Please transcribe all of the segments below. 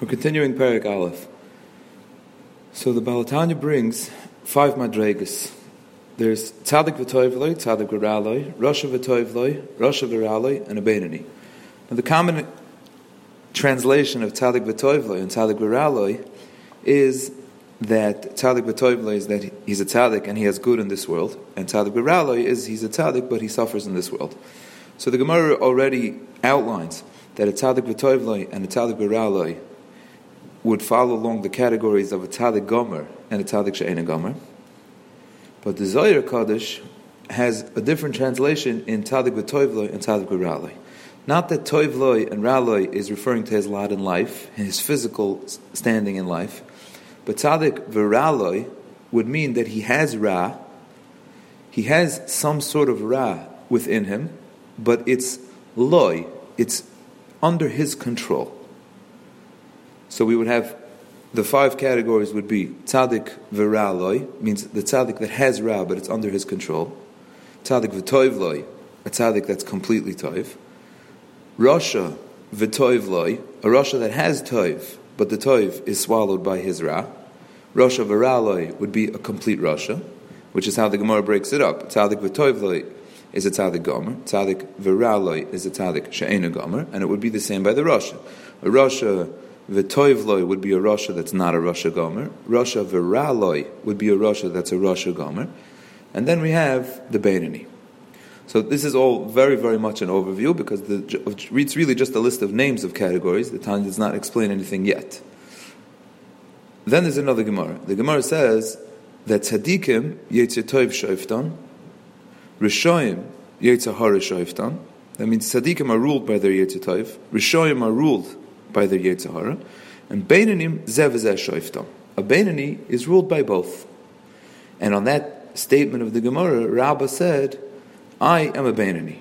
We're continuing Perek Aleph. So the Baal HaTanya brings five madregas. There's Tzadik v'toivloi, Tzadik v'raloi, Rasha v'toivloi, Rasha v'raloi, and a Beinani. Now the common translation of Tzadik v'toivloi and Tzadik v'raloi is that Tzadik v'toivloi is that he's a Tzadik and he has good in this world, and Tzadik v'raloi is he's a Tzadik but he suffers in this world. So the Gemara already outlines that a Tzadik v'toivloi and a Tzadik v'raloi would follow along the categories of a Tzadik Gomer and a Tzadik She'ena Gomer. But the Zohar Kaddish has a different translation in Tzadik v'toivloi and Tzadik v'raloi. Not that toivloi and raloi is referring to his lot in life, his physical standing in life, but Tzadik v'raloi would mean that he has ra, he has some sort of ra within him, but it's loy, it's under his control. So we would have the five categories would be tzaddik v'raloi, means the tzaddik that has ra but it's under his control. Tzaddik v'toivloi, a tzaddik that's completely toiv. Rasha v'toivloi, a rasha that has toiv but the toiv is swallowed by his ra. Rasha v'raloi would be a complete rasha, which is how the Gemara breaks it up. Tzaddik v'toivloi is a tzaddik gomer. Tzaddik v'raloi is a tzaddik she'ena gomer, and it would be the same by the rasha. A rasha V'toivloi would be a Rasha that's not a Rasha Gomer. Rasha V'raloi would be a Rasha that's a Rasha Gomer. And then we have the Beinani. So this is all very, very much an overview because the, it's really just a list of names of categories. The Tanya does not explain anything yet. Then there's another Gemara. The Gemara says that tzaddikim yetzitov shoiftan, rishoyim yetzahara shoiftan. That means tzaddikim are ruled by their yetzitov, rishoyim are ruled by their Yetzer Hara, and Beinanim zev shoiftam. A Beinani is ruled by both. And on that statement of the Gemara, Rabbah said, I am a Beinani.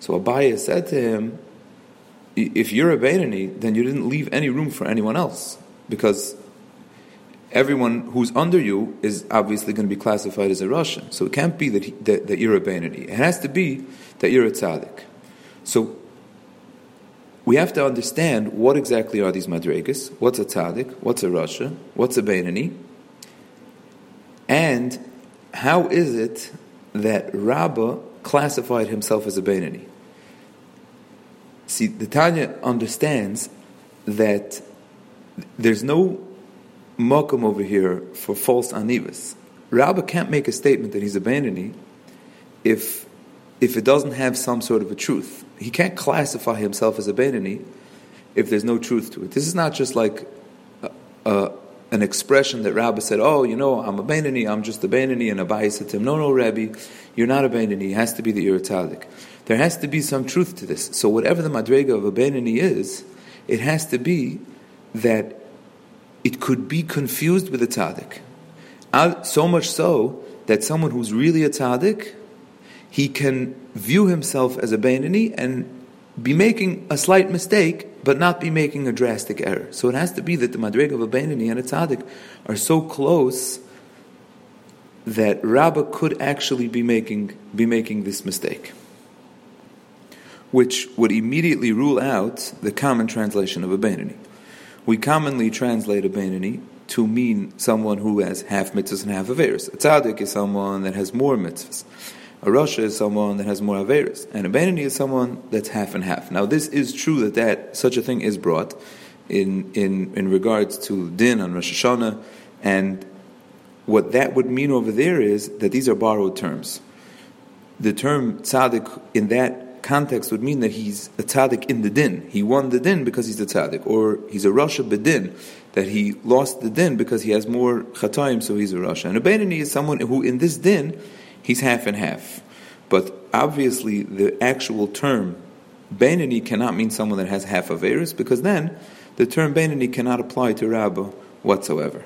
So Abaye said to him, if you're a Beinani, then you didn't leave any room for anyone else. Because everyone who's under you is obviously going to be classified as a rasha. So it can't be that, he, that, that, you're a Beinani. It has to be that you're a tzaddik. So we have to understand what exactly are these madregas, what's a tzaddik, what's a rasha, what's a beinani, and how is it that Rabbah classified himself as a beinani? See, the Tanya understands that there's no mokum over here for false anivas. Rabbah can't make a statement that he's a beinani if if it doesn't have some sort of a truth. He can't classify himself as a Benini if there's no truth to it. This is not just like a, a, an expression that Rabbi said, oh, you know, I'm a Benini, I'm just a Benini, and to him, no, no, Rabbi, you're not a Benini, it has to be the Tzaddik. There has to be some truth to this. So whatever the Madrega of a Benini is, it has to be that it could be confused with a Tzaddik. So much so that someone who's really a Tzaddik he can view himself as a Bainani and be making a slight mistake, but not be making a drastic error. So it has to be that the Madrig of a Bainani and a Tzaddik are so close that Rabbah could actually be making, be making this mistake. Which would immediately rule out the common translation of a Bainani. We commonly translate a Bainani to mean someone who has half mitzvahs and half averis. A tzaddik is someone that has more mitzvahs. A rasha is someone that has more Averis, and a Benini is someone that's half and half. Now, this is true that, that such a thing is brought in, in, in regards to Din on Rosh Hashanah, and what that would mean over there is that these are borrowed terms. The term tzaddik in that context would mean that he's a tzaddik in the din. He won the din because he's a tzaddik, or he's a rasha bedin, that he lost the din because he has more chataim, so he's a rasha. And a benini is someone who, in this din, he's half and half. But obviously, the actual term Bainani cannot mean someone that has half averis, because then the term Bainani cannot apply to Rabbah whatsoever.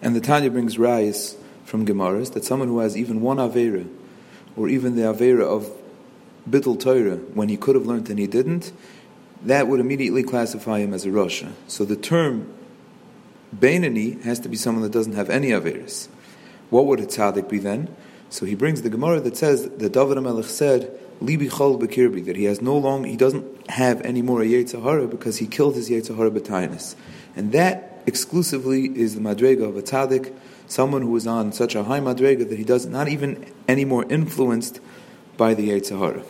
And the Tanya brings Rayas from Gemaras that someone who has even one Avera, or even the Avera of Bittul Torah, when he could have learned and he didn't, that would immediately classify him as a Rasha. So the term Bainani has to be someone that doesn't have any Averis. What would a tzaddik be then? So he brings the Gemara that says that David Melech said, Libi chol bekirbi, that he has no long, he doesn't have any more a Yetzer Hara because he killed his Yetzer Hara b'tainis. And that exclusively is the madrega of a tzaddik, someone who is on such a high madrega that he does not even any more influenced by the Yetzer Hara.